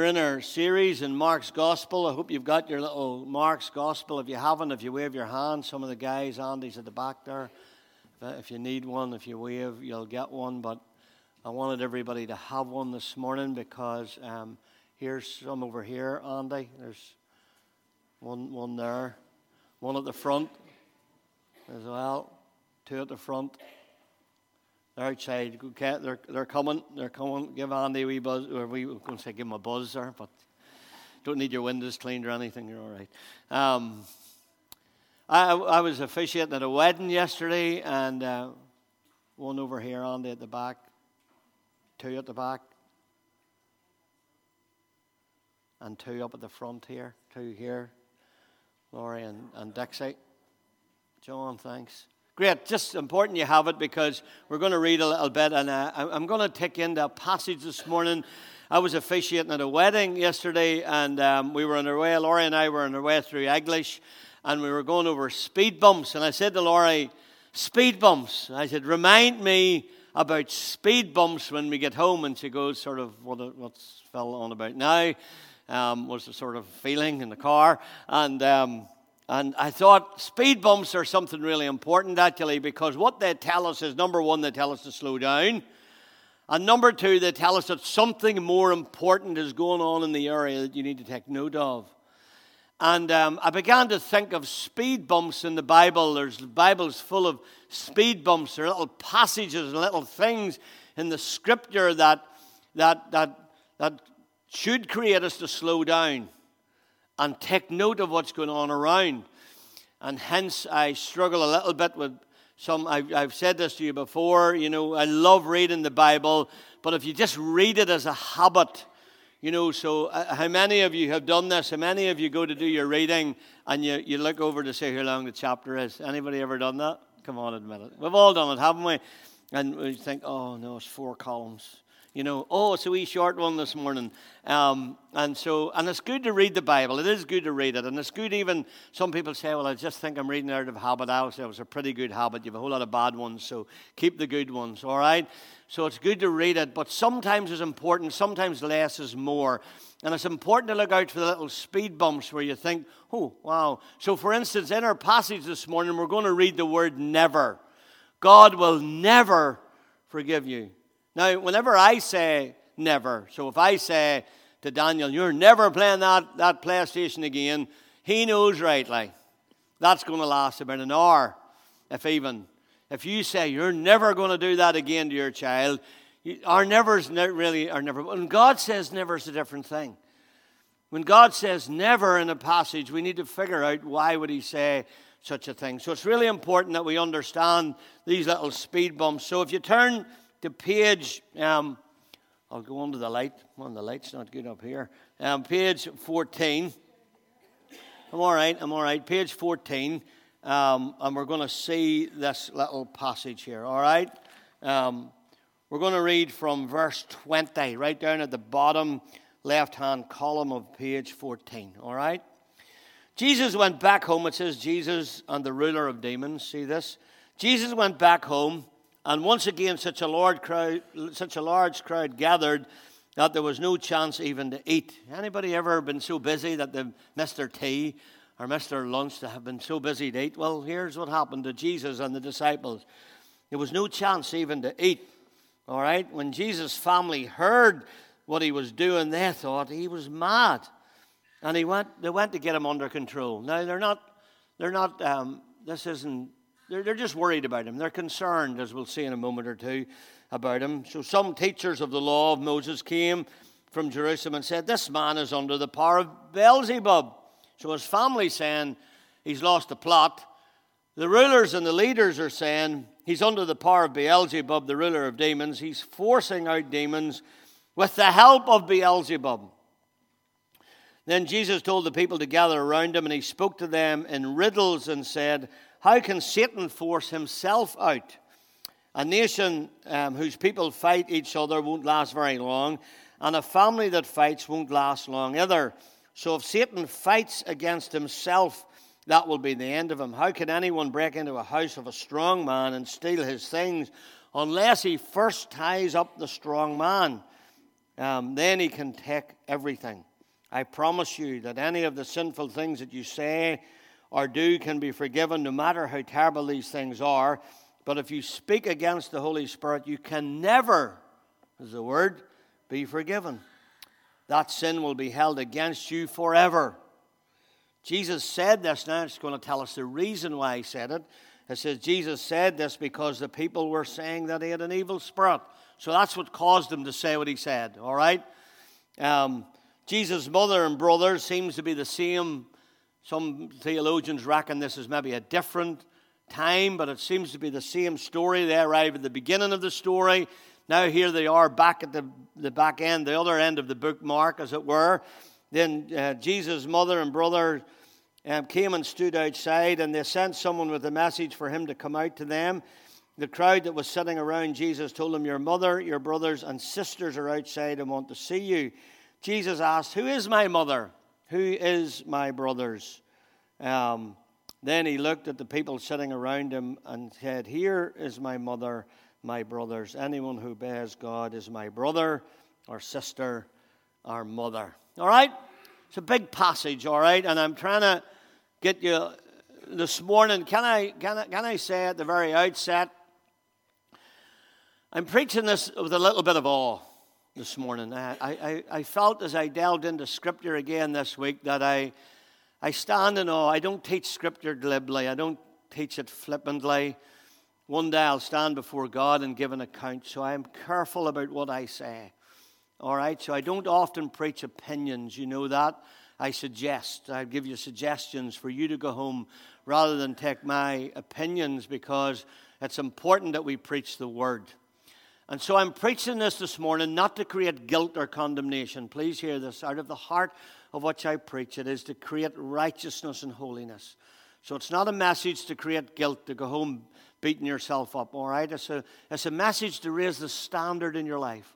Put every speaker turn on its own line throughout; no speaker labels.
We're in our series in Mark's Gospel. I hope you've got your little Mark's Gospel. If you haven't, if you wave your hand, some of the guys, Andy's at the back there. If you need one, if you wave, you'll get one. But I wanted everybody to have one this morning because um, here's some over here, Andy. There's one, one there, one at the front as well, two at the front. They're outside. Okay, they're, they're coming. They're coming. Give Andy a wee buzz. Or we were going to say give him a buzz there, but don't need your windows cleaned or anything. You're all right. Um, I, I was officiating at a wedding yesterday, and uh, one over here, Andy, at the back, two at the back, and two up at the front here, two here, Laurie and, and Dixie. John, thanks. Great, just important you have it because we're going to read a little bit, and uh, I'm going to take into a passage this morning. I was officiating at a wedding yesterday, and um, we were on our way. Laurie and I were on our way through English, and we were going over speed bumps. And I said to Laurie, "Speed bumps." I said, "Remind me about speed bumps when we get home." And she goes, "Sort of what, what's Phil on about now?" Um, was the sort of feeling in the car, and. Um, and I thought speed bumps are something really important, actually, because what they tell us is number one, they tell us to slow down. And number two, they tell us that something more important is going on in the area that you need to take note of. And um, I began to think of speed bumps in the Bible. There's the Bible's full of speed bumps. There are little passages and little things in the scripture that, that, that, that should create us to slow down and take note of what's going on around. And hence, I struggle a little bit with some. I've, I've said this to you before. You know, I love reading the Bible, but if you just read it as a habit, you know, so uh, how many of you have done this? How many of you go to do your reading and you, you look over to see how long the chapter is? Anybody ever done that? Come on, admit it. We've all done it, haven't we? And we think, oh no, it's four columns you know, oh, it's a wee short one this morning. Um, and so, and it's good to read the Bible. It is good to read it. And it's good even, some people say, well, I just think I'm reading out of habit. I'll say it was a pretty good habit. You have a whole lot of bad ones, so keep the good ones, all right? So it's good to read it, but sometimes it's important, sometimes less is more. And it's important to look out for the little speed bumps where you think, oh, wow. So, for instance, in our passage this morning, we're going to read the word never. God will never forgive you. Now, whenever I say never, so if I say to Daniel, you're never playing that, that PlayStation again, he knows rightly. That's going to last about an hour, if even. If you say you're never going to do that again to your child, our nevers ne- really are never. When God says never is a different thing. When God says never in a passage, we need to figure out why would he say such a thing. So it's really important that we understand these little speed bumps. So if you turn to page, um, I'll go under the light. Well, the light's not good up here. Um, page 14. I'm all right, I'm all right. Page 14. Um, and we're going to see this little passage here, all right? Um, we're going to read from verse 20, right down at the bottom left hand column of page 14, all right? Jesus went back home. It says Jesus and the ruler of demons. See this? Jesus went back home and once again, such a, large crowd, such a large crowd gathered that there was no chance even to eat. Anybody ever been so busy that they missed their tea or missed their lunch to have been so busy to eat? Well, here's what happened to Jesus and the disciples. There was no chance even to eat. All right? When Jesus' family heard what he was doing, they thought he was mad. And he went, they went to get him under control. Now, they're not, they're not um, this isn't they're, they're just worried about him. They're concerned, as we'll see in a moment or two, about him. So some teachers of the law of Moses came from Jerusalem and said, This man is under the power of Beelzebub. So his family saying he's lost the plot. The rulers and the leaders are saying he's under the power of Beelzebub, the ruler of demons. He's forcing out demons with the help of Beelzebub. Then Jesus told the people to gather around him, and he spoke to them in riddles and said, How can Satan force himself out? A nation um, whose people fight each other won't last very long, and a family that fights won't last long either. So if Satan fights against himself, that will be the end of him. How can anyone break into a house of a strong man and steal his things unless he first ties up the strong man? Um, then he can take everything. I promise you that any of the sinful things that you say or do can be forgiven, no matter how terrible these things are. But if you speak against the Holy Spirit, you can never, is the word, be forgiven. That sin will be held against you forever. Jesus said this, now it's going to tell us the reason why he said it. It says Jesus said this because the people were saying that he had an evil spirit. So that's what caused him to say what he said, all right? Um, Jesus' mother and brother seems to be the same. Some theologians reckon this is maybe a different time, but it seems to be the same story. They arrive at the beginning of the story. Now here they are back at the, the back end, the other end of the bookmark, as it were. Then uh, Jesus' mother and brother um, came and stood outside, and they sent someone with a message for him to come out to them. The crowd that was sitting around Jesus told him, Your mother, your brothers, and sisters are outside and want to see you. Jesus asked, Who is my mother? Who is my brothers? Um, then he looked at the people sitting around him and said, Here is my mother, my brothers. Anyone who obeys God is my brother or sister or mother. All right? It's a big passage, all right? And I'm trying to get you this morning. Can I, can I, can I say at the very outset, I'm preaching this with a little bit of awe this morning. I, I, I felt as I delved into Scripture again this week that I, I stand in awe. I don't teach Scripture glibly, I don't teach it flippantly. One day I'll stand before God and give an account, so I'm careful about what I say. All right, so I don't often preach opinions, you know that. I suggest, I give you suggestions for you to go home rather than take my opinions because it's important that we preach the word. And so I'm preaching this this morning not to create guilt or condemnation. Please hear this. Out of the heart of which I preach, it is to create righteousness and holiness. So it's not a message to create guilt, to go home beating yourself up, all right? It's a, it's a message to raise the standard in your life,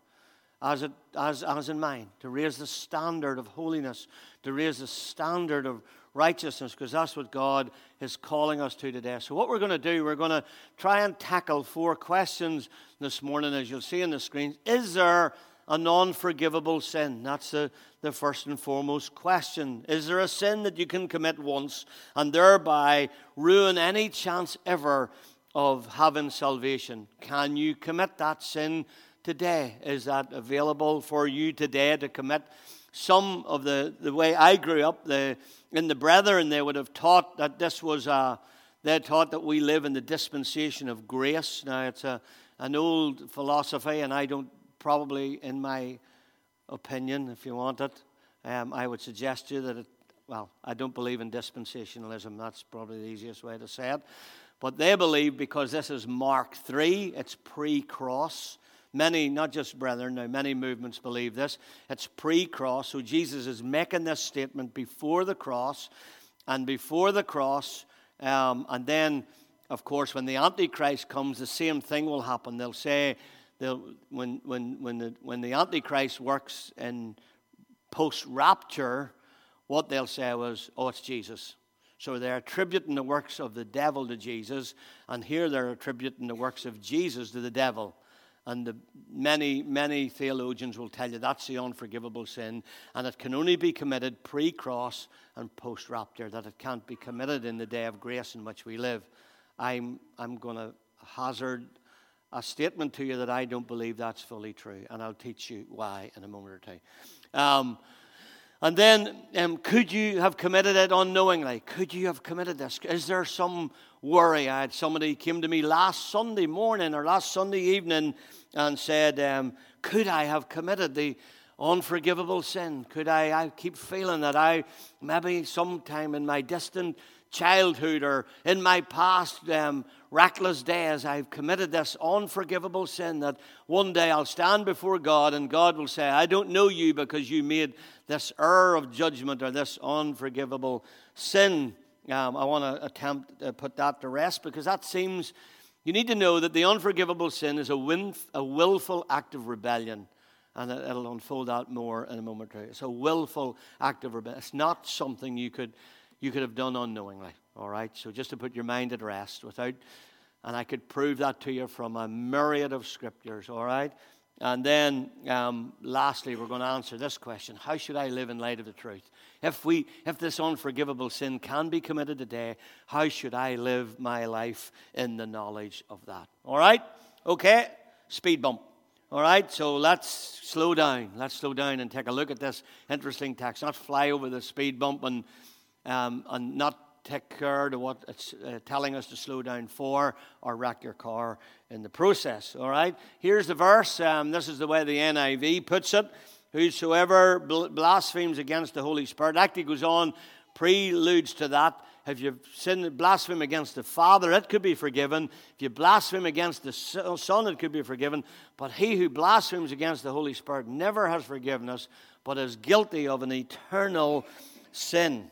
as, it, as, as in mine, to raise the standard of holiness, to raise the standard of righteousness because that's what God is calling us to today. So, what we're going to do, we're going to try and tackle four questions this morning, as you'll see on the screen. Is there a non forgivable sin? That's the, the first and foremost question. Is there a sin that you can commit once and thereby ruin any chance ever of having salvation? Can you commit that sin today? Is that available for you today to commit? Some of the, the way I grew up, the in the brethren, they would have taught that this was a, they taught that we live in the dispensation of grace. Now, it's a, an old philosophy, and I don't probably, in my opinion, if you want it, um, I would suggest to you that it, well, I don't believe in dispensationalism. That's probably the easiest way to say it. But they believe because this is Mark 3, it's pre cross. Many, not just brethren, now many movements believe this. It's pre cross. So Jesus is making this statement before the cross. And before the cross, um, and then, of course, when the Antichrist comes, the same thing will happen. They'll say, they'll, when, when, when, the, when the Antichrist works in post rapture, what they'll say was, oh, it's Jesus. So they're attributing the works of the devil to Jesus, and here they're attributing the works of Jesus to the devil. And the, many, many theologians will tell you that's the unforgivable sin, and it can only be committed pre cross and post rapture, that it can't be committed in the day of grace in which we live. I'm, I'm going to hazard a statement to you that I don't believe that's fully true, and I'll teach you why in a moment or two. Um, and then, um, could you have committed it unknowingly? Could you have committed this? Is there some worry? I had somebody came to me last Sunday morning or last Sunday evening and said, um, Could I have committed the unforgivable sin? Could I? I keep feeling that I maybe sometime in my distant childhood or in my past um, reckless days, I've committed this unforgivable sin that one day I'll stand before God and God will say, I don't know you because you made this error of judgment or this unforgivable sin. Um, I want to attempt to put that to rest because that seems, you need to know that the unforgivable sin is a, a willful act of rebellion. And it'll unfold out more in a moment. It's a willful act of rebellion. It's not something you could, you could have done unknowingly. All right? So just to put your mind at rest without, and I could prove that to you from a myriad of scriptures. All right? And then, um, lastly, we're going to answer this question How should I live in light of the truth? If, we, if this unforgivable sin can be committed today, how should I live my life in the knowledge of that? All right? Okay? Speed bump. All right? So let's slow down. Let's slow down and take a look at this interesting text. Not fly over the speed bump and, um, and not take care to what it's uh, telling us to slow down for or wreck your car in the process. All right? Here's the verse. Um, this is the way the NIV puts it. Whosoever blasphemes against the Holy Spirit actually goes on, preludes to that. If you sin, blaspheme against the Father, it could be forgiven. If you blaspheme against the Son, it could be forgiven. But he who blasphemes against the Holy Spirit never has forgiveness, but is guilty of an eternal sin.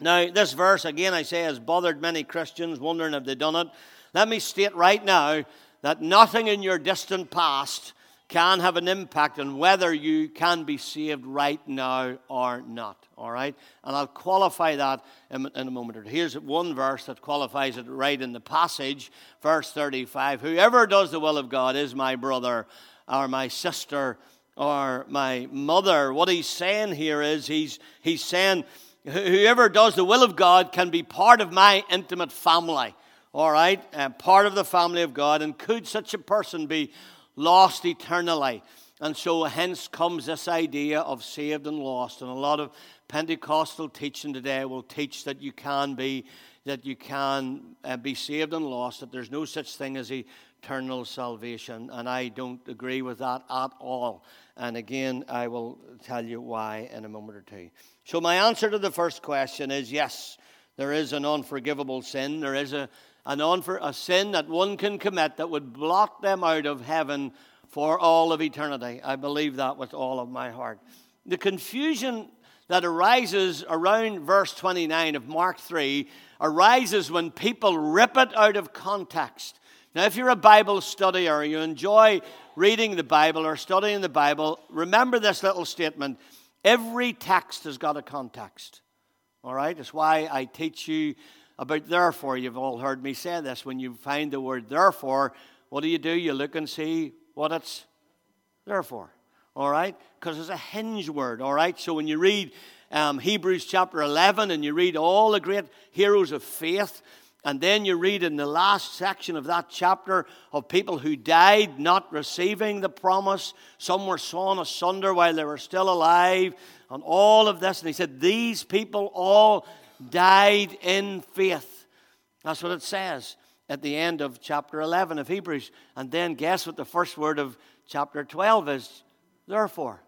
Now, this verse, again, I say, has bothered many Christians, wondering if they've done it. Let me state right now that nothing in your distant past can have an impact on whether you can be saved right now or not. All right? And I'll qualify that in, in, a moment. Here's one verse that qualifies it right in the passage, verse 35. Whoever does the will of God is my brother or my sister or my mother. What he's saying here is he's, he's saying, whoever does the will of God can be part of my intimate family. All right? Uh, part of the family of God. And could such a person be lost eternally. And so, hence comes this idea of saved and lost. And a lot of Pentecostal teaching today will teach that you can be, that you can uh, be saved and lost, that there's no such thing as eternal salvation. And I don't agree with that at all. And again, I will tell you why in a moment or two. So, my answer to the first question is yes, there is an unforgivable sin. There is a, an unfor- a sin that one can commit that would blot them out of heaven for all of eternity. I believe that with all of my heart. The confusion that arises around verse 29 of Mark 3 arises when people rip it out of context. Now, if you're a Bible study or you enjoy reading the Bible or studying the Bible, remember this little statement every text has got a context. All right? That's why I teach you about therefore. You've all heard me say this. When you find the word therefore, what do you do? You look and see what it's there for. All right? Because it's a hinge word. All right? So when you read um, Hebrews chapter 11 and you read all the great heroes of faith, and then you read in the last section of that chapter of people who died not receiving the promise. Some were sawn asunder while they were still alive, and all of this. And he said, These people all died in faith. That's what it says at the end of chapter 11 of Hebrews. And then guess what the first word of chapter 12 is? Therefore.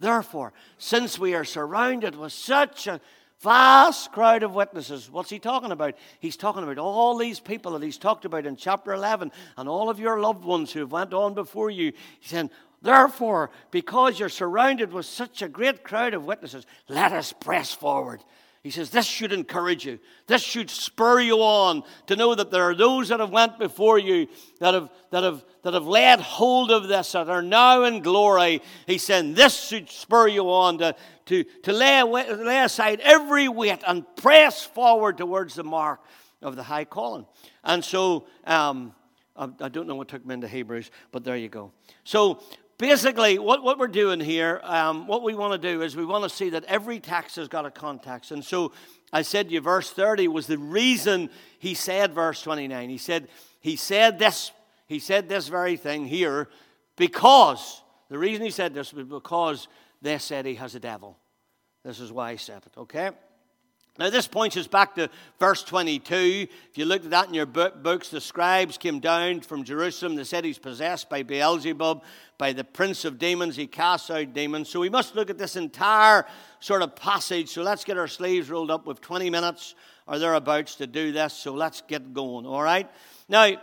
Therefore, since we are surrounded with such a vast crowd of witnesses, what's he talking about? He's talking about all these people that he's talked about in chapter 11 and all of your loved ones who have went on before you. He's saying, Therefore, because you're surrounded with such a great crowd of witnesses, let us press forward he says this should encourage you. This should spur you on to know that there are those that have went before you that have, that have, that have laid hold of this, that are now in glory. He's saying this should spur you on to, to, to lay, away, lay aside every weight and press forward towards the mark of the high calling. And so, um, I, I don't know what took me into Hebrews, but there you go. So basically, what, what we're doing here, um, what we want to do is we want to see that every tax has got a context. And so I said to you, verse 30 was the reason he said verse 29. He said, he said this, he said this very thing here because, the reason he said this was because they said he has a devil. This is why he said it, okay? Now, this points us back to verse 22. If you looked at that in your books, the scribes came down from Jerusalem. They said he's possessed by Beelzebub, by the prince of demons. He casts out demons. So we must look at this entire sort of passage. So let's get our sleeves rolled up with 20 minutes or thereabouts to do this. So let's get going, all right? Now,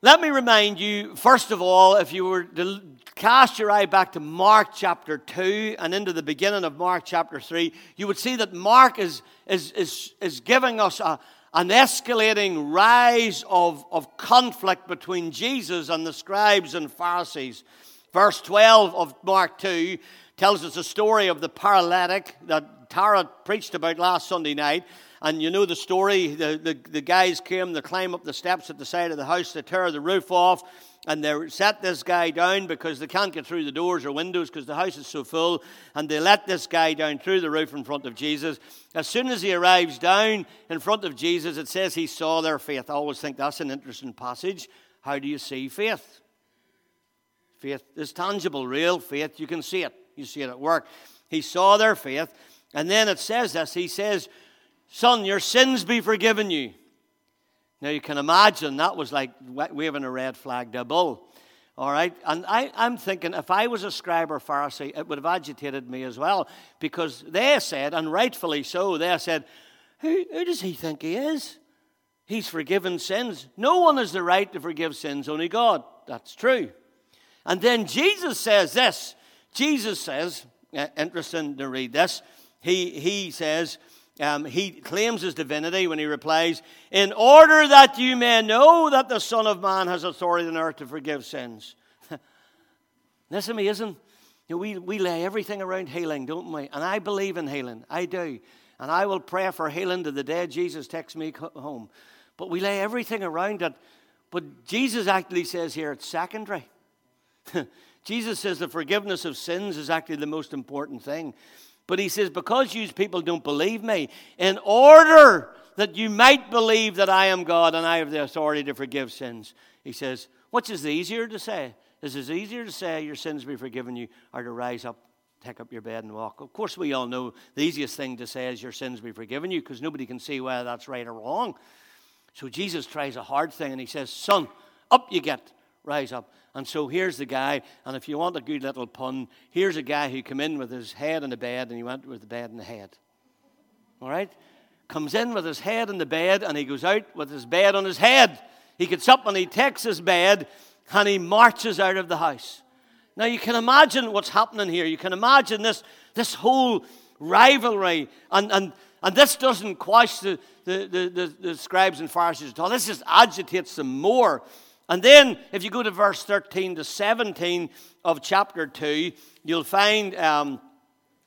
let me remind you, first of all, if you were to cast your eye back to Mark chapter 2 and into the beginning of Mark chapter 3, you would see that Mark is, is, is, is giving us a, an escalating rise of, of conflict between Jesus and the scribes and Pharisees. Verse 12 of Mark 2 tells us a story of the paralytic that Tara preached about last Sunday night. And you know the story. The, the, the guys came, they climb up the steps at the side of the house, they tear the roof off, and they set this guy down because they can't get through the doors or windows because the house is so full. And they let this guy down through the roof in front of Jesus. As soon as he arrives down in front of Jesus, it says he saw their faith. I always think that's an interesting passage. How do you see faith? Faith is tangible, real faith. You can see it. You see it at work. He saw their faith. And then it says this He says, Son, your sins be forgiven you. Now you can imagine that was like waving a red flag to a bull. All right? And I, am thinking if I was a scribe or Pharisee, it would have agitated me as well. Because they said, and rightfully so, they said, who, who does he think he is? He's forgiven sins. No one has the right to forgive sins, only God. That's true. And then Jesus says this. Jesus says, uh, interesting to read this. He, he says, um, he claims his divinity when he replies, In order that you may know that the Son of Man has authority on earth to forgive sins. Me, isn't you know, we, we lay everything around healing, don't we? And I believe in healing. I do. And I will pray for healing to the day Jesus takes me home. But we lay everything around it. But Jesus actually says here it's secondary. Jesus says the forgiveness of sins is actually the most important thing. But he says, Because you people don't believe me, in order that you might believe that I am God and I have the authority to forgive sins, he says, Which is easier to say? Is it easier to say your sins be forgiven you or to rise up, take up your bed and walk? Of course, we all know the easiest thing to say is your sins be forgiven you because nobody can see whether that's right or wrong. So Jesus tries a hard thing and he says, Son, up you get, rise up. And so here's the guy, and if you want a good little pun, here's a guy who came in with his head in the bed and he went with the bed in the head. All right? Comes in with his head in the bed and he goes out with his bed on his head. He gets up and he takes his bed and he marches out of the house. Now you can imagine what's happening here. You can imagine this, this whole rivalry, and, and, and this doesn't quash the, the, the, the, the scribes and Pharisees at all. This just agitates them more. And then, if you go to verse 13 to 17 of chapter 2, you'll find, um,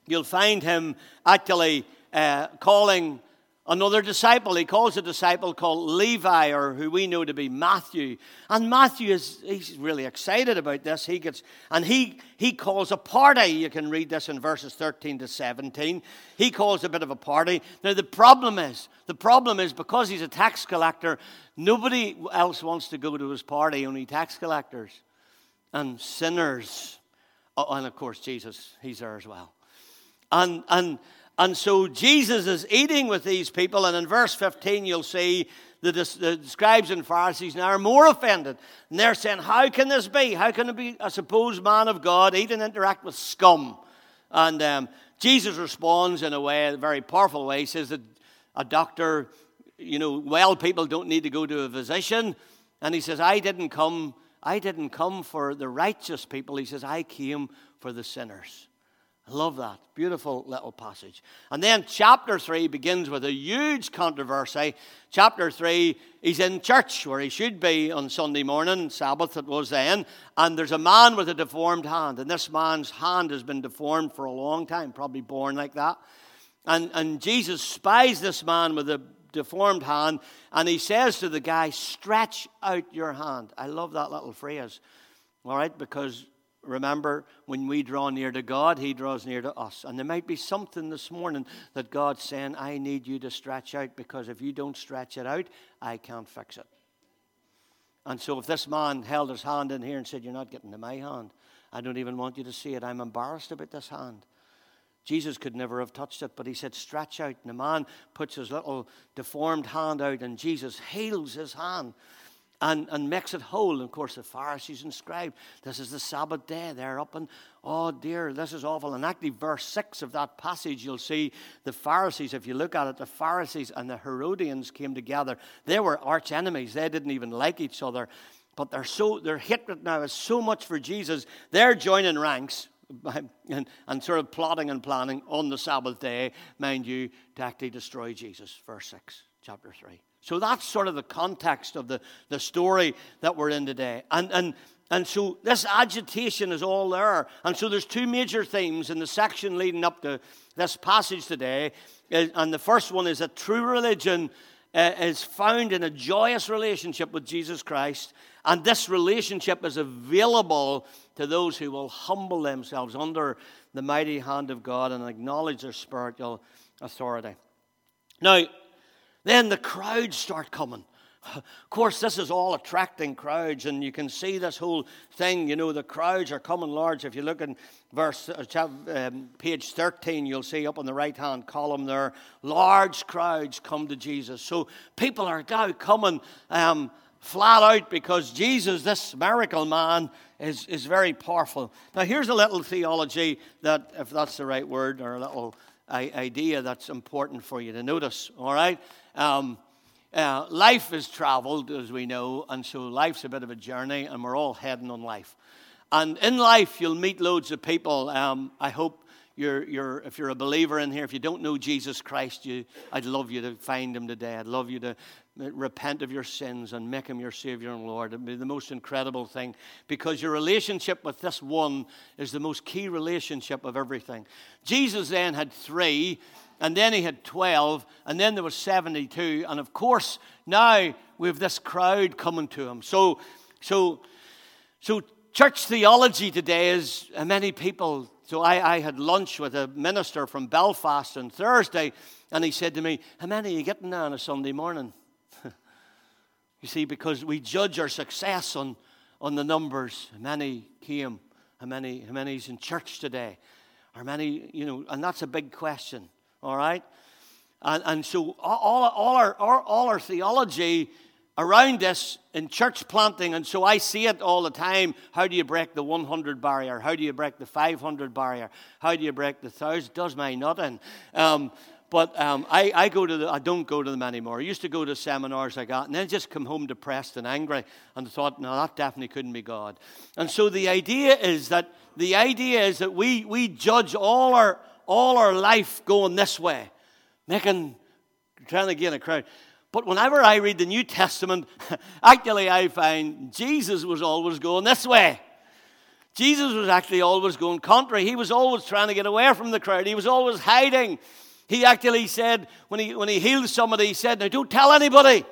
you'll find him actually uh, calling another disciple. He calls a disciple called Levi, or who we know to be Matthew. And Matthew is he's really excited about this. He gets and he he calls a party. You can read this in verses 13 to 17. He calls a bit of a party. Now the problem is, the problem is because he's a tax collector, nobody else wants to go to his party, only tax collectors and sinners. Oh, and of course Jesus, he's there as well. And and and so Jesus is eating with these people, and in verse 15, you'll see the, the scribes and Pharisees now are more offended. And they're saying, How can this be? How can it be a supposed man of God eat and interact with scum? And um, Jesus responds in a way, a very powerful way. He says that a doctor, you know, well people don't need to go to a physician. And he says, I didn't come, I didn't come for the righteous people. He says, I came for the sinners. Love that. Beautiful little passage. And then chapter 3 begins with a huge controversy. Chapter 3, he's in church where he should be on Sunday morning, Sabbath it was then, and there's a man with a deformed hand. And this man's hand has been deformed for a long time, probably born like that. And, and Jesus spies this man with a deformed hand, and he says to the guy, Stretch out your hand. I love that little phrase, all right, because Remember, when we draw near to God, He draws near to us. And there might be something this morning that God's saying, I need you to stretch out because if you don't stretch it out, I can't fix it. And so, if this man held his hand in here and said, You're not getting to my hand, I don't even want you to see it. I'm embarrassed about this hand. Jesus could never have touched it, but he said, Stretch out. And the man puts his little deformed hand out, and Jesus heals his hand and, and makes it whole. And of course, the Pharisees and scribes, this is the Sabbath day. They're up and, oh dear, this is awful. And actually, verse 6 of that passage, you'll see the Pharisees, if you look at it, the Pharisees and the Herodians came together. They were arch enemies, they didn't even like each other. But they're so, their hatred now is so much for Jesus, they're joining ranks. And, and sort of plotting and planning on the Sabbath day, mind you, to actually destroy Jesus. Verse 6, chapter 3. So that's sort of the context of the, the story that we're in today. And, and, and so this agitation is all there. And so there's two major themes in the section leading up to this passage today. Uh, and the first one is that true religion uh, is found in a joyous relationship with Jesus Christ. And this relationship is available to those who will humble themselves under the mighty hand of God and acknowledge their spiritual authority. Now, then the crowds start coming. Of course, this is all attracting crowds, and you can see this whole thing. You know, the crowds are coming large. If you look in verse uh, um, page 13, you'll see up on the right hand column there, large crowds come to Jesus. So people are now coming um, flat out because Jesus, this miracle man, is, is very powerful. Now, here's a little theology that, if that's the right word, or a little idea that's important for you to notice, all right? Um, uh, life is traveled, as we know, and so life's a bit of a journey, and we're all heading on life. And in life, you'll meet loads of people. Um, I hope you're, you're, if you're a believer in here, if you don't know Jesus Christ, you, I'd love you to find him today. I'd love you to repent of your sins and make him your Savior and Lord. It'd be the most incredible thing because your relationship with this one is the most key relationship of everything. Jesus then had three, and then he had 12, and then there was 72, and of course, now we have this crowd coming to him. So, so, so church theology today is uh, many people. So I, I had lunch with a minister from Belfast on Thursday, and he said to me, How many are you getting there on a Sunday morning? You see, because we judge our success on, on the numbers. How many came? How many, how many's in church today? How many, you know, and that's a big question, all right? And, and so all, all, our, all, our theology around this in church planting, and so I see it all the time. How do you break the 100 barrier? How do you break the 500 barrier? How do you break the 1,000? Does my nothing. Um, but um, I, I, go to the, I don't go to them anymore. I used to go to seminars I got and then just come home depressed and angry and thought, no, that definitely couldn't be God. And so the idea is that the idea is that we, we judge all our, all our life going this way, making, trying to gain a crowd. But whenever I read the New Testament, actually I find Jesus was always going this way. Jesus was actually always going contrary. He was always trying to get away from the crowd. He was always hiding. He actually said, when he, when he healed somebody, he said, Now don't tell anybody.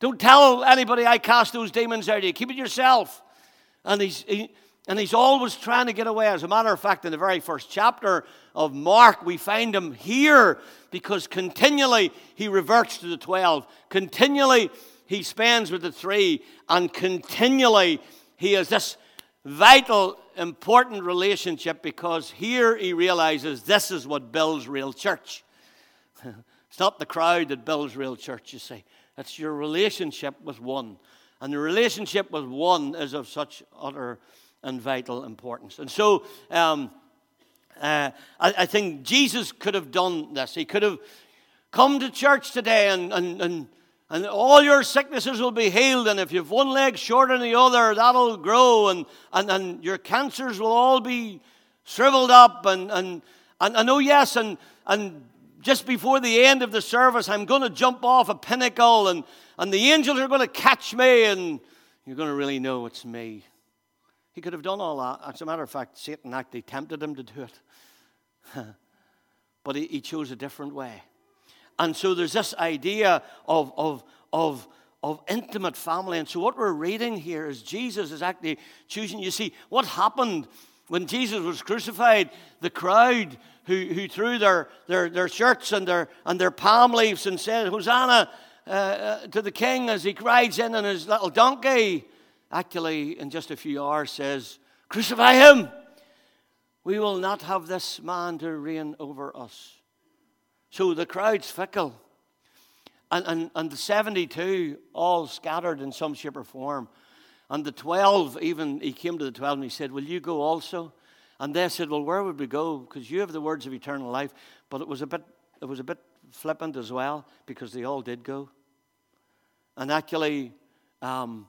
Don't tell anybody I cast those demons out of you. Keep it yourself. And he's, he, and he's always trying to get away. As a matter of fact, in the very first chapter of Mark, we find him here because continually he reverts to the 12. Continually he spends with the three. And continually he has this vital important relationship because here he realizes this is what builds real church. it's not the crowd that builds real church, you see. It's your relationship with one. And the relationship with one is of such utter and vital importance. And so um, uh, I, I, think Jesus could have done this. He could have come to church today and, and, and and all your sicknesses will be healed. And if you have one leg shorter than the other, that'll grow. And, and, and your cancers will all be shriveled up. And, and, and, and oh, yes, and, and just before the end of the service, I'm going to jump off a pinnacle, and, and the angels are going to catch me, and you're going to really know it's me. He could have done all that. As a matter of fact, Satan actually tempted him to do it. but he, he chose a different way. And so there's this idea of, of, of, of intimate family. And so what we're reading here is Jesus is actually choosing. You see, what happened when Jesus was crucified? The crowd who, who threw their, their, their shirts and their, and their palm leaves and said, Hosanna uh, uh, to the king as he rides in on his little donkey, actually, in just a few hours says, Crucify him! We will not have this man to reign over us. So the crowd's fickle. And, and, and the 72 all scattered in some shape or form. And the 12, even he came to the 12 and he said, Will you go also? And they said, Well, where would we go? Because you have the words of eternal life. But it was a bit, it was a bit flippant as well because they all did go. And actually, um,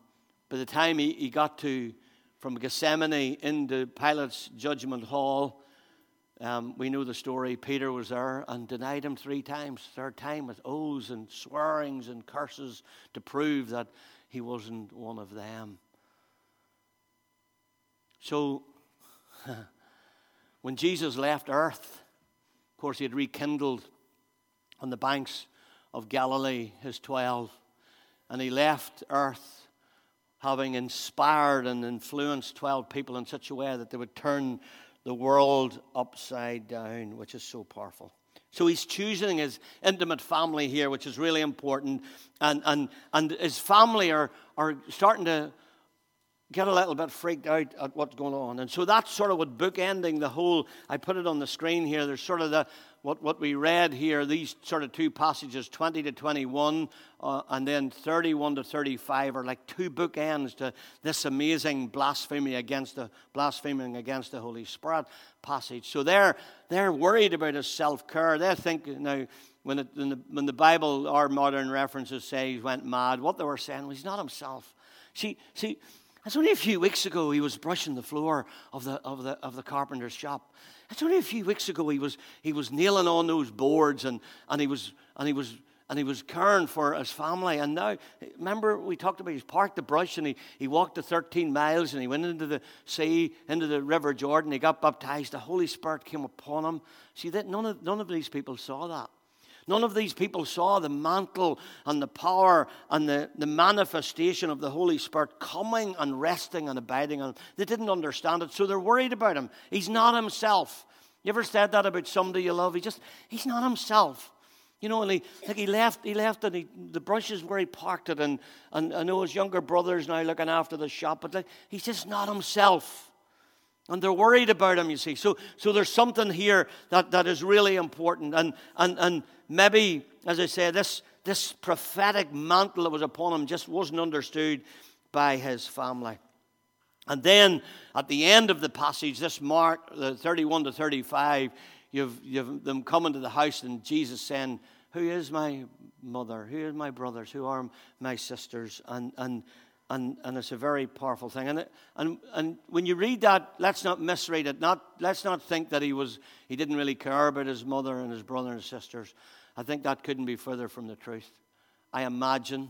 by the time he, he got to from Gethsemane into Pilate's judgment hall, um, we know the story. Peter was there and denied him three times. Third time with oaths and swearings and curses to prove that he wasn't one of them. So, when Jesus left earth, of course, he had rekindled on the banks of Galilee his twelve, and he left earth having inspired and influenced 12 people in such a way that they would turn the world upside down, which is so powerful. So he's choosing his intimate family here, which is really important. And, and, and his family are, are starting to get a little bit freaked out at what's going on. And so that's sort of what bookending the whole, I put it on the screen here. There's sort of the, what, what we read here, these sort of two passages, 20 to 21, uh, and then 31 to 35, are like two bookends to this amazing blasphemy against the, blaspheming against the Holy Spirit passage. So they're, they're worried about his self care. They think, now, when, it, when, the, when the Bible, our modern references say he went mad, what they were saying was he's not himself. See, see, it's only a few weeks ago he was brushing the floor of the, of the, of the carpenter's shop. It's only a few weeks ago he was, he was nailing on those boards and, and, he was, and, he was, and he was caring for his family. And now, remember we talked about he's parked the brush and he, he walked the 13 miles and he went into the sea, into the River Jordan. He got baptized. The Holy Spirit came upon him. See, that none of, none of these people saw that. None of these people saw the mantle and the power and the, the manifestation of the Holy Spirit coming and resting and abiding on them. They didn't understand it, so they're worried about him. He's not himself. You ever said that about somebody you love? He just, he's not himself. You know, and he, like he left, he left, and he, the brushes where he parked it, and, and I know his younger brother's now looking after the shop, but like, he's just not himself. And they're worried about him, you see. So, so there's something here that, that is really important. And, and, and maybe, as I say, this, this prophetic mantle that was upon him just wasn't understood by his family. And then at the end of the passage, this mark, the 31 to 35, you've, you've them coming to the house and Jesus saying, Who is my mother? Who are my brothers? Who are my sisters? And, and and, and it's a very powerful thing. And, and, and when you read that, let's not misread it. Not, let's not think that he, was, he didn't really care about his mother and his brother and sisters. I think that couldn't be further from the truth. I imagine,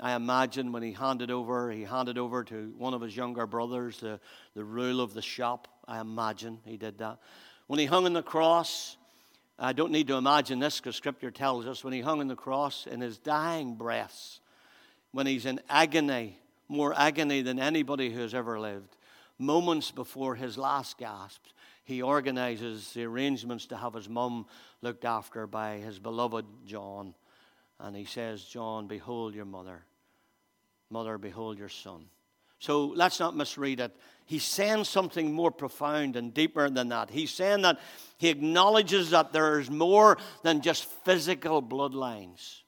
I imagine when he handed over, he handed over to one of his younger brothers the, the rule of the shop. I imagine he did that. When he hung on the cross, I don't need to imagine this because Scripture tells us when he hung on the cross in his dying breaths, when he's in agony, more agony than anybody who has ever lived, moments before his last gasp, he organizes the arrangements to have his mum looked after by his beloved John. And he says, John, behold your mother. Mother, behold your son. So let's not misread it. He's saying something more profound and deeper than that. He's saying that he acknowledges that there is more than just physical bloodlines.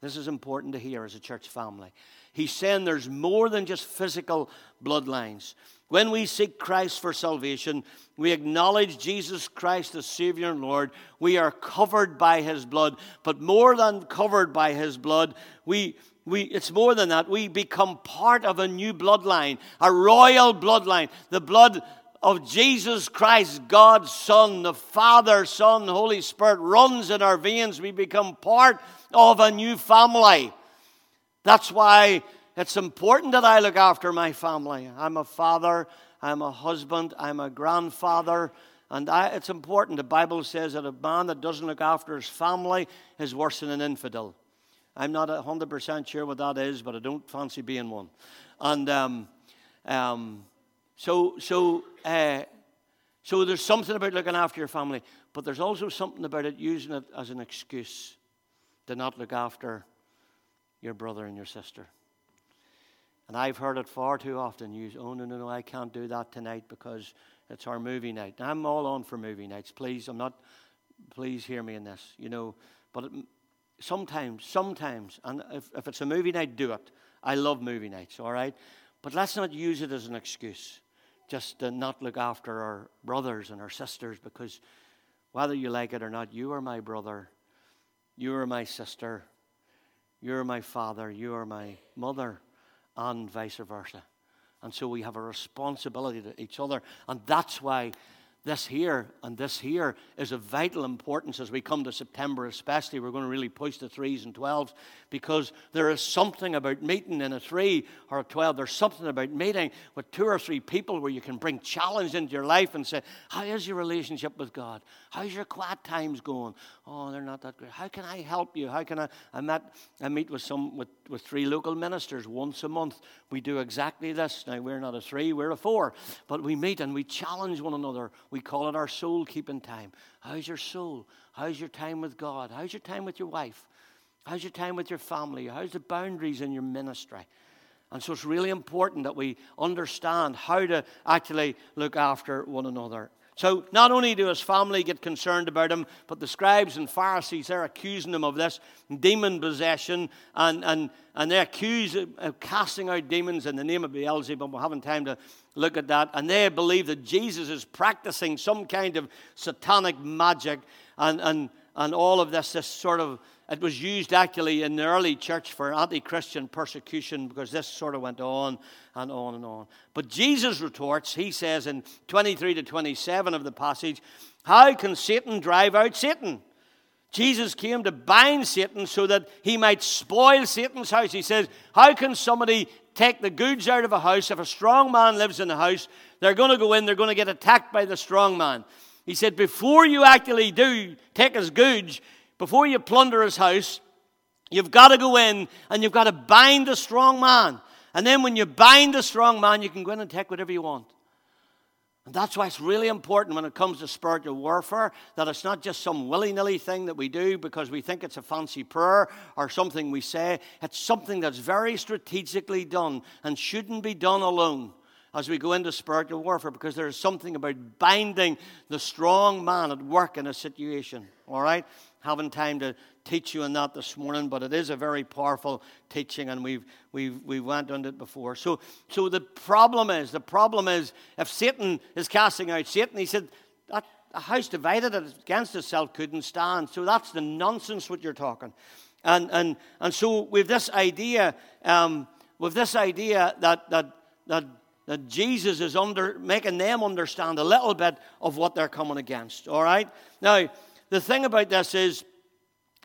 This is important to hear as a church family. He's saying there's more than just physical bloodlines. When we seek Christ for salvation, we acknowledge Jesus Christ as Savior and Lord. We are covered by His blood. But more than covered by His blood, we, we, it's more than that. We become part of a new bloodline, a royal bloodline. The blood of Jesus Christ, God's Son, the Father, Son, Holy Spirit runs in our veins. We become part of a new family. That's why it's important that I look after my family. I'm a father, I'm a husband, I'm a grandfather, and I, it's important. The Bible says that a man that doesn't look after his family is worse than an infidel. I'm not 100% sure what that is, but I don't fancy being one. And um, um, so, so, uh, so there's something about looking after your family, but there's also something about it using it as an excuse to not look after your brother and your sister. And I've heard it far too often used, oh, no, no, no, I can't do that tonight because It's our movie night. I'm all on for movie nights. Please, I'm not. Please hear me in this. You know, but it, sometimes, sometimes, and if, if it's a movie night, do it. I love movie nights. All right, but let's not use it as an excuse just to not look after our brothers and our sisters because whether you like it or not, you are my brother, you are my sister, you are my father, you are my mother, and vice versa. And so we have a responsibility to each other. And that's why this here and this here is of vital importance as we come to September, especially. We're going to really push the threes and twelves because there is something about meeting in a three or a twelve. There's something about meeting with two or three people where you can bring challenge into your life and say, How is your relationship with God? How's your quiet times going? Oh, they're not that great. How can I help you? How can I? I met I meet with some with, with three local ministers once a month. We do exactly this. Now we're not a three, we're a four, but we meet and we challenge one another we call it our soul keeping time. How's your soul? How's your time with God? How's your time with your wife? How's your time with your family? How's the boundaries in your ministry? And so it's really important that we understand how to actually look after one another. So not only do his family get concerned about him, but the scribes and Pharisees, they're accusing him of this demon possession, and, and, and they accuse him of casting out demons in the name of Beelzebub. We're having time to look at that. And they believe that Jesus is practicing some kind of satanic magic and, and, and all of this, this sort of it was used actually in the early church for anti Christian persecution because this sort of went on and on and on. But Jesus retorts, he says in 23 to 27 of the passage, How can Satan drive out Satan? Jesus came to bind Satan so that he might spoil Satan's house. He says, How can somebody take the goods out of a house? If a strong man lives in the house, they're going to go in, they're going to get attacked by the strong man. He said, Before you actually do take his goods, before you plunder his house, you've got to go in and you've got to bind the strong man. And then when you bind the strong man, you can go in and take whatever you want. And that's why it's really important when it comes to spiritual warfare that it's not just some willy nilly thing that we do because we think it's a fancy prayer or something we say. It's something that's very strategically done and shouldn't be done alone as we go into spiritual warfare because there is something about binding the strong man at work in a situation. All right? Haven't time to teach you on that this morning, but it is a very powerful teaching, and we've we've we went on it before. So so the problem is the problem is if Satan is casting out Satan, he said that a house divided against itself couldn't stand. So that's the nonsense what you're talking. And and and so with this idea, um, with this idea that that that that Jesus is under, making them understand a little bit of what they're coming against. All right? Now, the thing about this is,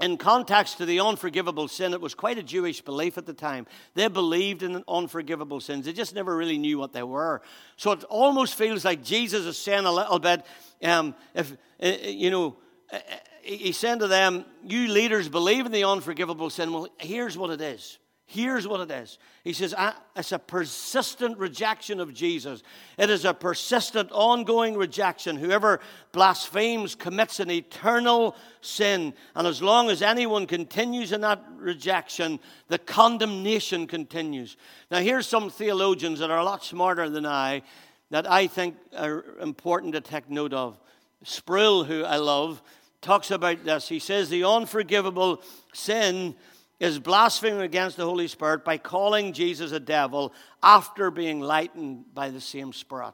in context to the unforgivable sin, it was quite a Jewish belief at the time. They believed in unforgivable sins. They just never really knew what they were. So it almost feels like Jesus is saying a little bit, um, if, uh, you know, uh, he's saying to them, You leaders believe in the unforgivable sin. Well, here's what it is. Here's what it is. He says it's a persistent rejection of Jesus. It is a persistent, ongoing rejection. Whoever blasphemes commits an eternal sin. And as long as anyone continues in that rejection, the condemnation continues. Now, here's some theologians that are a lot smarter than I that I think are important to take note of. Sproul, who I love, talks about this. He says the unforgivable sin is blaspheming against the Holy Spirit by calling Jesus a devil after being lightened by the same Spirit.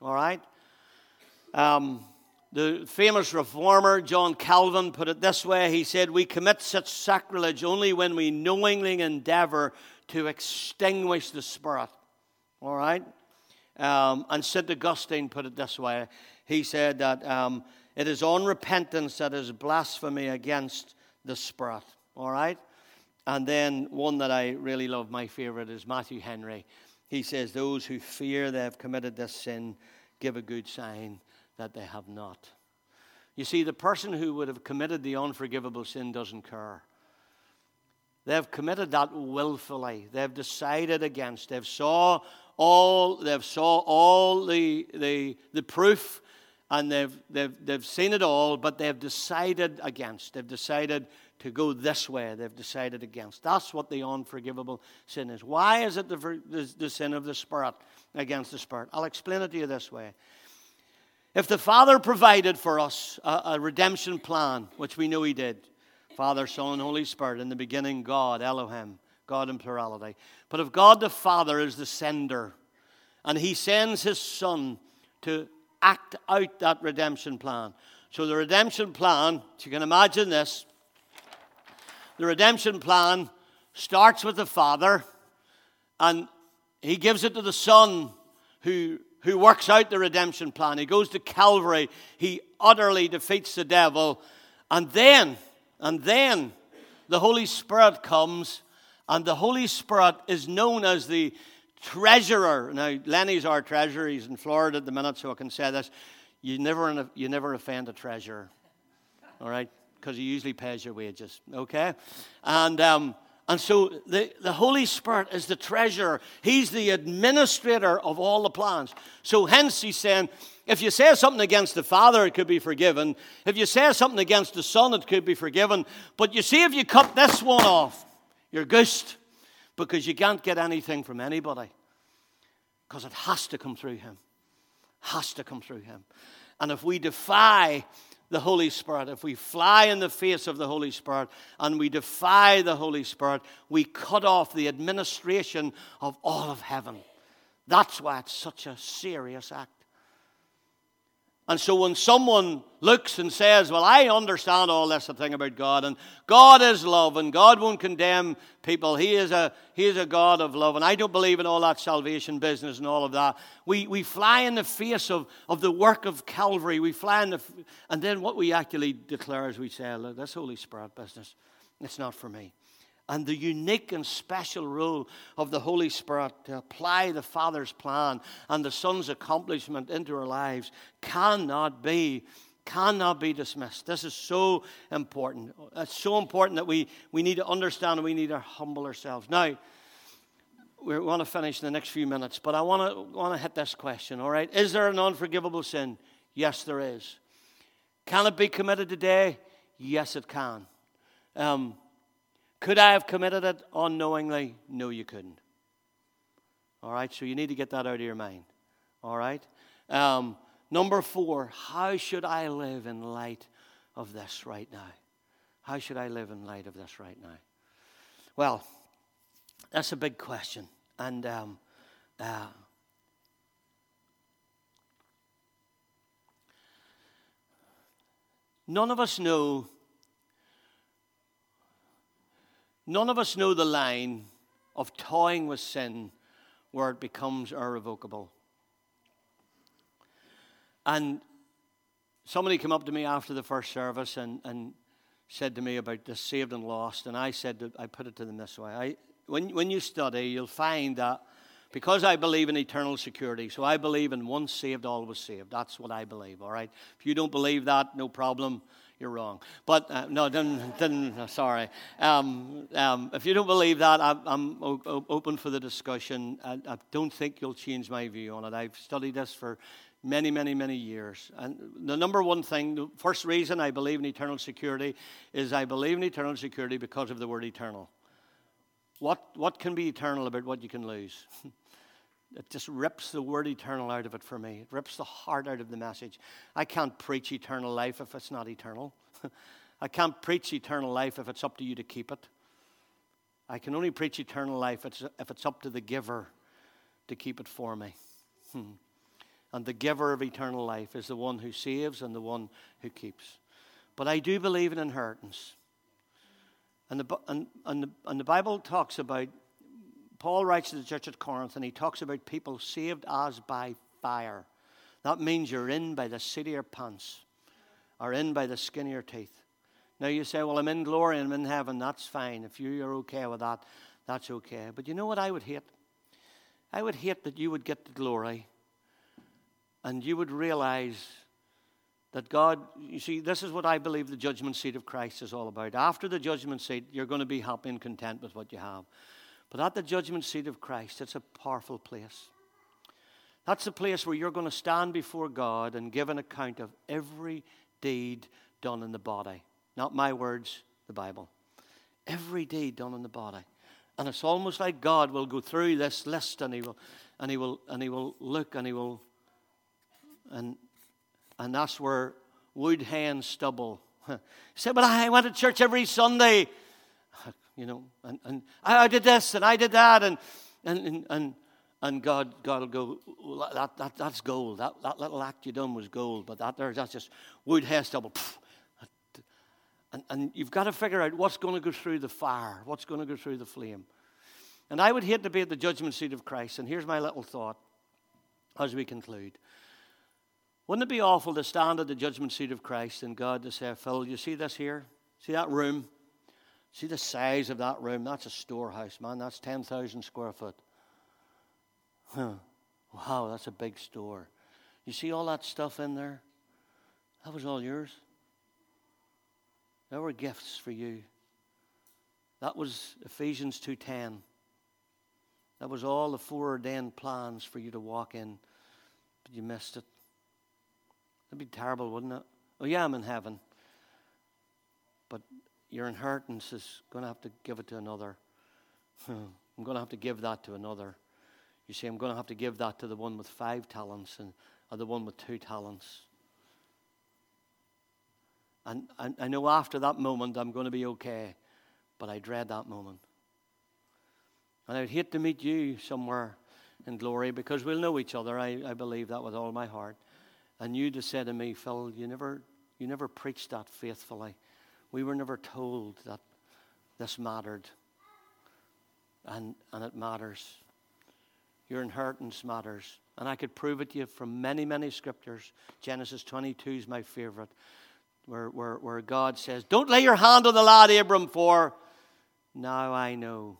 All right? Um, the famous reformer John Calvin put it this way He said, We commit such sacrilege only when we knowingly endeavor to extinguish the Spirit. All right? Um, and St. Augustine put it this way He said that um, it is unrepentance that is blasphemy against the Spirit. All right? And then one that I really love, my favorite, is Matthew Henry. He says, Those who fear they have committed this sin give a good sign that they have not. You see, the person who would have committed the unforgivable sin doesn't care. They've committed that willfully. They've decided against. They've saw all, they've saw all the, the, the proof and they've, they've, they've seen it all, but they've decided against. They've decided to go this way, they've decided against. That's what the unforgivable sin is. Why is it the, the, the sin of the Spirit against the Spirit? I'll explain it to you this way. If the Father provided for us a, a redemption plan, which we know He did, Father, Son, and Holy Spirit, in the beginning, God, Elohim, God in plurality. But if God the Father is the sender, and He sends His Son to act out that redemption plan. So the redemption plan, you can imagine this, the redemption plan starts with the Father, and He gives it to the Son who who works out the redemption plan. He goes to Calvary. He utterly defeats the devil. And then, and then the Holy Spirit comes, and the Holy Spirit is known as the treasurer. Now, Lenny's our treasurer. He's in Florida at the minute, so I can say this. You never, you never offend a treasurer, all right? Because he usually pays your wages, okay? And um, and so the, the Holy Spirit is the treasurer. He's the administrator of all the plans. So hence he's saying, if you say something against the Father, it could be forgiven. If you say something against the Son, it could be forgiven. But you see, if you cut this one off, you're goosed because you can't get anything from anybody because it has to come through him. Has to come through him. And if we defy the Holy Spirit, if we fly in the face of the Holy Spirit and we defy the Holy Spirit, we cut off the administration of all of heaven. That's why it's such a serious act. And so when someone looks and says, Well, I understand all this thing about God, and God is love, and God won't condemn people, He is a, he is a God of love, and I don't believe in all that salvation business and all of that. We, we fly in the face of, of the work of Calvary. We fly in the, and then what we actually declare is we say, Look, this Holy Spirit business, it's not for me and the unique and special role of the Holy Spirit to apply the Father's plan and the Son's accomplishment into our lives cannot be cannot be dismissed. This is so important. It's so important that we, we need to understand and we need to humble ourselves. Now, we want to finish in the next few minutes, but I want to, want to hit this question, all right? Is there an unforgivable sin? Yes, there is. Can it be committed today? Yes, it can. Um, could I have committed it unknowingly? No, you couldn't. All right, so you need to get that out of your mind. All right? Um, number four, how should I live in light of this right now? How should I live in light of this right now? Well, that's a big question. And um, uh, none of us know None of us know the line of toying with sin where it becomes irrevocable. And somebody came up to me after the first service and, and said to me about this saved and lost. And I said, that, I put it to them this way I, when, when you study, you'll find that because I believe in eternal security, so I believe in once saved, always saved. That's what I believe, all right? If you don't believe that, no problem you're wrong. But uh, no, didn't, didn't sorry. Um, um, if you don't believe that, I, am open for the discussion. I, I, don't think you'll change my view on it. I've studied this for many, many, many years. And the number one thing, the first reason I believe in eternal security is I believe in eternal security because of the word eternal. What, what can be eternal about what you can lose? It just rips the word eternal out of it for me. It rips the heart out of the message. I can't preach eternal life if it's not eternal. I can't preach eternal life if it's up to you to keep it. I can only preach eternal life if it's up to the giver to keep it for me. Hmm. And the giver of eternal life is the one who saves and the one who keeps. But I do believe in inheritance. And the, and, and the, and the Bible talks about Paul writes to the church at Corinth and he talks about people saved as by fire. That means you're in by the seat of your pants or in by the skin of your teeth. Now you say, Well, I'm in glory and I'm in heaven. That's fine. If you're okay with that, that's okay. But you know what I would hate? I would hate that you would get the glory and you would realize that God, you see, this is what I believe the judgment seat of Christ is all about. After the judgment seat, you're going to be happy and content with what you have. But at the judgment seat of Christ, it's a powerful place. That's a place where you're going to stand before God and give an account of every deed done in the body. Not my words, the Bible. Every deed done in the body. And it's almost like God will go through this list and he will and he will and he will look and he will and And that's where wood hen stubble. he said, But I went to church every Sunday. You know, and, and I did this and I did that. And, and, and, and God, God will go, that, that, that's gold. That, that little act you done was gold. But that there, that's just wood hen stubble. And, and you've got to figure out what's going to go through the fire, what's going to go through the flame. And I would hate to be at the judgment seat of Christ. And here's my little thought as we conclude. Wouldn't it be awful to stand at the judgment seat of Christ and God to say, Phil, you see this here? See that room? See the size of that room? That's a storehouse, man. That's 10,000 square foot. Huh. Wow, that's a big store. You see all that stuff in there? That was all yours. There were gifts for you. That was Ephesians 2:10. That was all the foreordained plans for you to walk in, but you missed it. That'd be terrible, wouldn't it? Oh, yeah, I'm in heaven. But your inheritance is going to have to give it to another. I'm going to have to give that to another. You see, I'm going to have to give that to the one with five talents and or the one with two talents. And, I know after that moment I'm going to be okay, but I dread that moment. And I'd hate to meet you somewhere in glory because we'll know each other. I, I believe that with all my heart. And you just said to me, Phil, you never, you never preached that faithfully. We were never told that this mattered. And, and it matters. Your inheritance matters. And I could prove it to you from many, many scriptures. Genesis 22 is my favorite, where, where, where God says, Don't lay your hand on the lad Abram, for now I know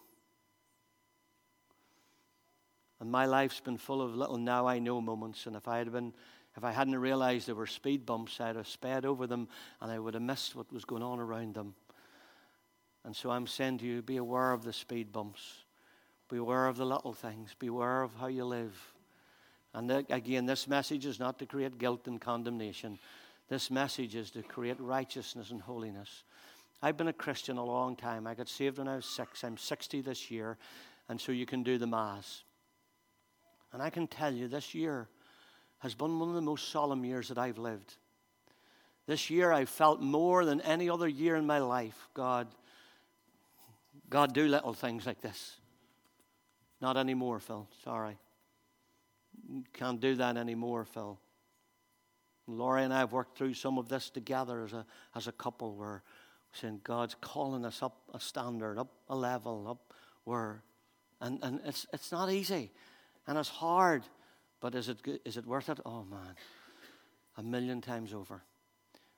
and my life's been full of little now I know moments. And if I had been, if I hadn't realized there were speed bumps, I'd have sped over them and I would have missed what was going on around them. And so I'm saying to you, be aware of the speed bumps. beware of the little things. beware of how you live. And again, this message is not to create guilt and condemnation. This message is to create righteousness and holiness. I've been a Christian a long time. I got saved when I was six. I'm 60 this year. And so you can do the mass. And I can tell you, this year has been one of the most solemn years that I've lived. This year I've felt more than any other year in my life, God, God, do little things like this. Not anymore, Phil. Sorry. Can't do that anymore, Phil. Laurie and I have worked through some of this together as a, as a couple we're saying God's calling us up a standard, up a level, up where, and, and it's, it's not easy. And it's hard, but is it, is it worth it? Oh, man, a million times over.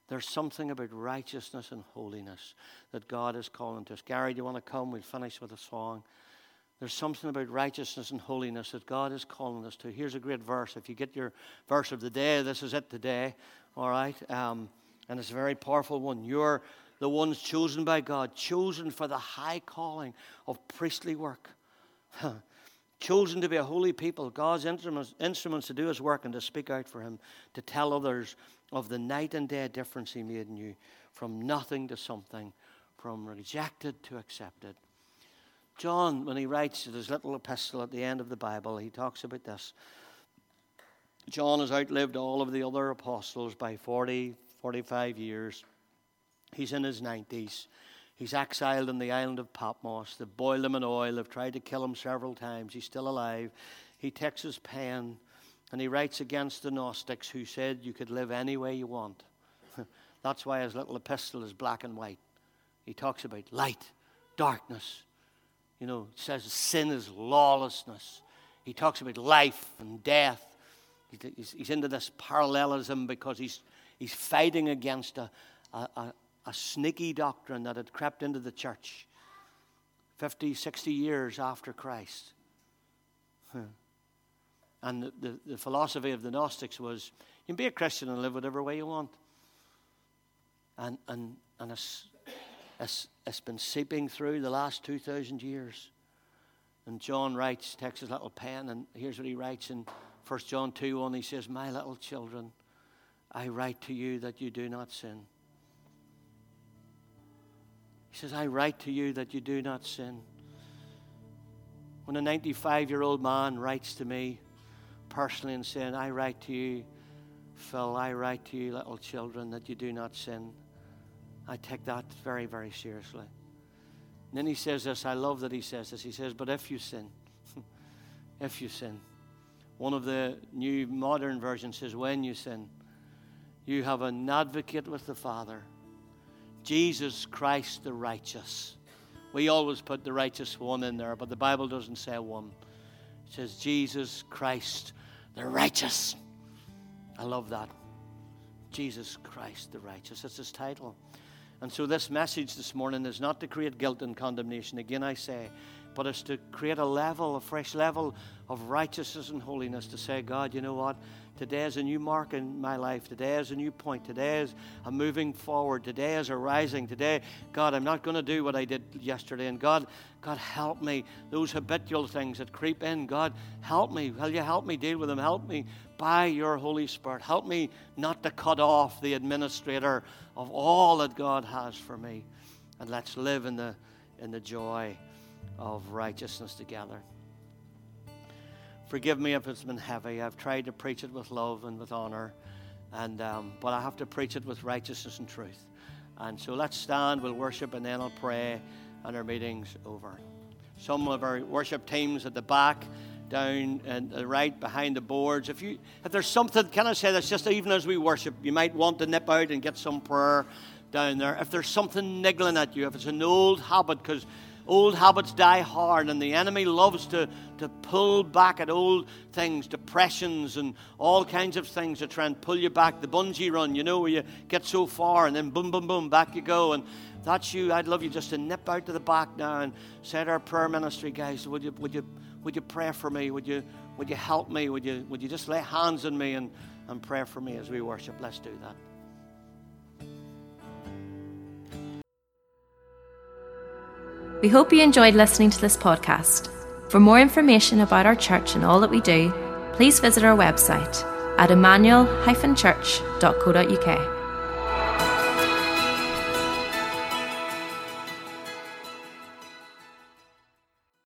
There's something about righteousness and holiness that God is calling to us. Gary, do you want to come? We'll finish with a song. There's something about righteousness and holiness that God is calling us to. Here's a great verse. If you get your verse of the day, this is it today, all right? Um, and it's a very powerful one. You're the ones chosen by God, chosen for the high calling of priestly work. chosen to be a holy people, God's instruments, instruments to do his work and to speak out for him, to tell others of the night and day difference he made in you, from nothing to something, from rejected to accepted. John, when he writes his little epistle at the end of the Bible, he talks about this. John has outlived all of the other apostles by 40, 45 years. He's in his 90s. He's exiled on the island of Patmos. They've boiled him in oil. They've tried to kill him several times. He's still alive. He takes his pen and he writes against the Gnostics who said you could live any way you want. That's why his little epistle is black and white. He talks about light, darkness. You know, it says sin is lawlessness. He talks about life and death. He's, he's into this parallelism because he's, he's fighting against a, a sneaky doctrine that had crept into the church 50, 60 years after Christ. And the, the, the, philosophy of the Gnostics was you can be a Christian and live whatever way you want. And, and, and it's, it's, it's been seeping through the last 2,000 years. And John writes, takes his little pen, and here's what he writes in 1 John 2 1. He says, My little children, I write to you that you do not sin. He says, I write to you that you do not sin. When a 95 year old man writes to me personally and saying, I write to you Phil, I write to you, little children, that you do not sin. I take that very, very seriously. And then he says this, I love that he says this. He says, But if you sin, if you sin, one of the new modern versions says, When you sin, you have an advocate with the Father, Jesus Christ the righteous. We always put the righteous one in there, but the Bible doesn't say one. It says Jesus Christ the righteous. I love that. Jesus Christ the righteous. That's his title. And so, this message this morning is not to create guilt and condemnation. Again, I say, but it's to create a level, a fresh level of righteousness and holiness to say, God, you know what? Today is a new mark in my life. Today is a new point. Today is a moving forward. Today is a rising. Today, God, I'm not going to do what I did yesterday. And God, God, help me. Those habitual things that creep in, God, help me. Will you help me deal with them? Help me by your Holy Spirit. Help me not to cut off the administrator of all that God has for me. And let's live in the, in the joy of righteousness together. Forgive me if it's been heavy. I've tried to preach it with love and with honor, and um, but I have to preach it with righteousness and truth. And so let's stand. We'll worship, and then I'll pray, and our meeting's over. Some of our worship teams at the back, down and right behind the boards. If you if there's something, can I say this? Just even as we worship, you might want to nip out and get some prayer down there. If there's something niggling at you, if it's an old habit, because Old habits die hard, and the enemy loves to, to pull back at old things, depressions, and all kinds of things to try and pull you back. The bungee run, you know, where you get so far and then boom, boom, boom, back you go. And that's you. I'd love you just to nip out to the back now and say to our prayer ministry guys, would you, would you, would you pray for me? Would you, would you help me? Would you, would you just lay hands on me and, and pray for me as we worship? Let's do that.
We hope you enjoyed listening to this podcast. For more information about our church and all that we do, please visit our website at emmanuel-church.co.uk.